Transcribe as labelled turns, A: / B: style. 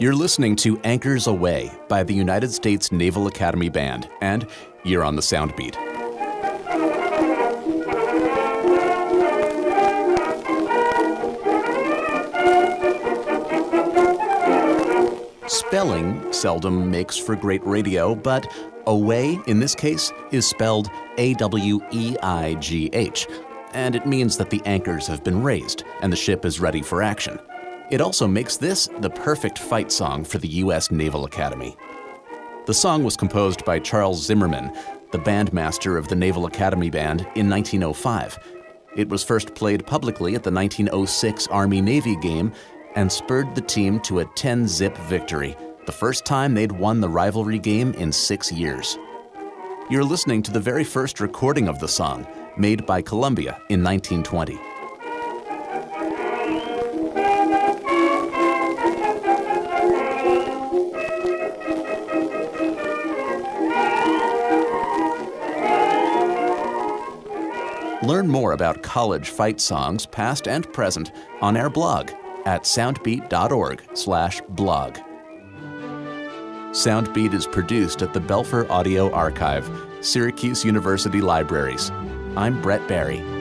A: You're listening to Anchors Aweigh by the United States Naval Academy Band, and you're on the Soundbeat. Spelling seldom makes for great radio, but aweigh in this case is spelled A W E I G H, and it means that the anchors have been raised and the ship is ready for action. It also makes this the perfect fight song for the U.S. Naval Academy. The song was composed by Charles Zimmermann, the bandmaster of the Naval Academy Band, in 1905. It was first played publicly at the 1906 Army Navy game and spurred the team to a 10 zip victory, the first time they'd won the rivalry game in six years. You're listening to the very first recording of the song, made by Columbia in 1920. Learn more about college fight songs, past and present, on our blog at soundbeat.org/blog. Soundbeat is produced at the Belfer Audio Archive, Syracuse University Libraries. I'm Brett Barry.